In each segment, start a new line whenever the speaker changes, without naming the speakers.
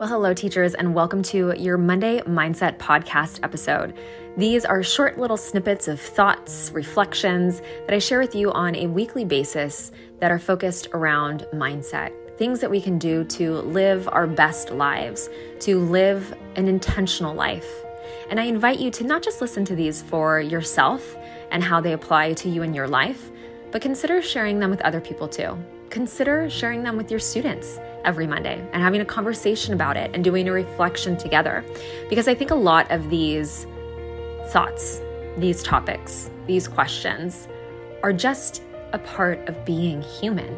Well, hello, teachers, and welcome to your Monday Mindset Podcast episode. These are short little snippets of thoughts, reflections that I share with you on a weekly basis that are focused around mindset. Things that we can do to live our best lives, to live an intentional life. And I invite you to not just listen to these for yourself and how they apply to you in your life, but consider sharing them with other people too. Consider sharing them with your students every Monday and having a conversation about it and doing a reflection together. Because I think a lot of these thoughts, these topics, these questions are just a part of being human.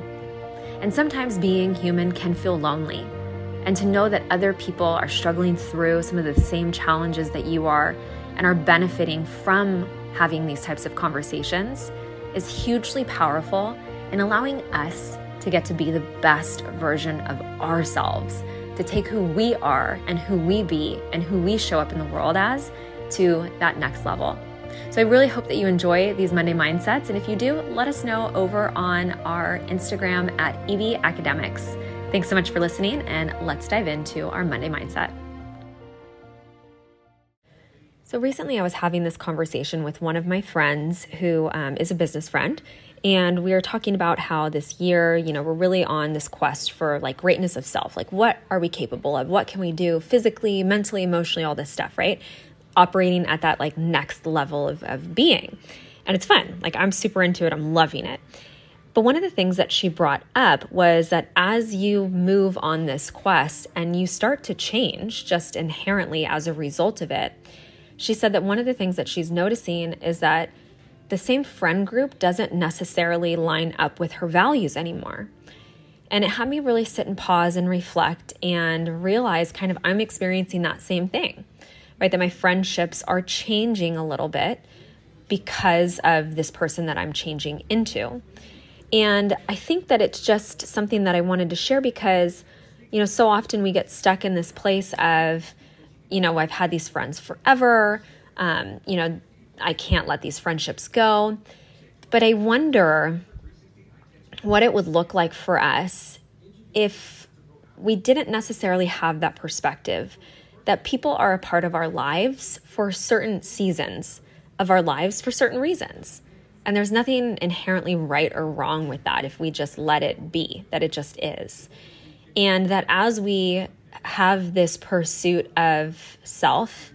And sometimes being human can feel lonely. And to know that other people are struggling through some of the same challenges that you are and are benefiting from having these types of conversations is hugely powerful in allowing us to get to be the best version of ourselves, to take who we are and who we be and who we show up in the world as to that next level. So I really hope that you enjoy these Monday mindsets. And if you do, let us know over on our Instagram at EB Academics. Thanks so much for listening, and let's dive into our Monday mindset. So, recently I was having this conversation with one of my friends who um, is a business friend, and we are talking about how this year, you know, we're really on this quest for like greatness of self. Like, what are we capable of? What can we do physically, mentally, emotionally, all this stuff, right? Operating at that like next level of, of being. And it's fun. Like, I'm super into it, I'm loving it. But one of the things that she brought up was that as you move on this quest and you start to change just inherently as a result of it, she said that one of the things that she's noticing is that the same friend group doesn't necessarily line up with her values anymore. And it had me really sit and pause and reflect and realize kind of I'm experiencing that same thing, right? That my friendships are changing a little bit because of this person that I'm changing into. And I think that it's just something that I wanted to share because, you know, so often we get stuck in this place of, you know, I've had these friends forever. Um, you know, I can't let these friendships go. But I wonder what it would look like for us if we didn't necessarily have that perspective that people are a part of our lives for certain seasons of our lives for certain reasons. And there's nothing inherently right or wrong with that if we just let it be, that it just is. And that as we have this pursuit of self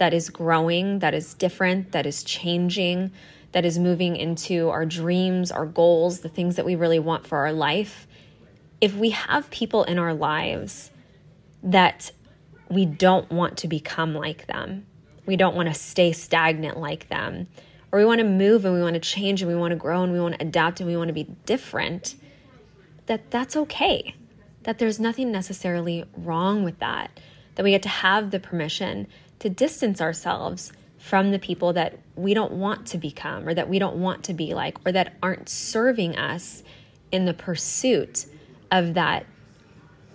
that is growing, that is different, that is changing, that is moving into our dreams, our goals, the things that we really want for our life, if we have people in our lives that we don't want to become like them, we don't want to stay stagnant like them, or we want to move and we want to change and we want to grow and we want to adapt and we want to be different, that that's okay. That there's nothing necessarily wrong with that. That we get to have the permission to distance ourselves from the people that we don't want to become or that we don't want to be like or that aren't serving us in the pursuit of that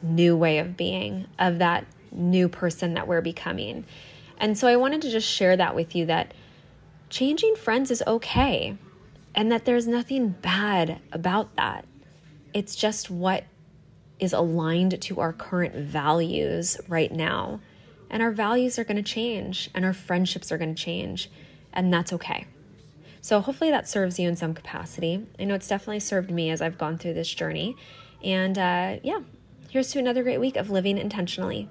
new way of being, of that new person that we're becoming. And so I wanted to just share that with you that changing friends is okay and that there's nothing bad about that. It's just what is aligned to our current values right now. And our values are going to change and our friendships are going to change, and that's okay. So, hopefully, that serves you in some capacity. I know it's definitely served me as I've gone through this journey. And uh, yeah, here's to another great week of living intentionally.